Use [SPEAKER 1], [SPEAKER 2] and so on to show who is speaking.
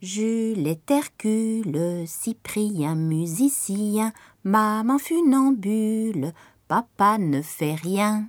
[SPEAKER 1] Jules est Hercule, Cyprien musicien, maman funambule, papa ne fait rien.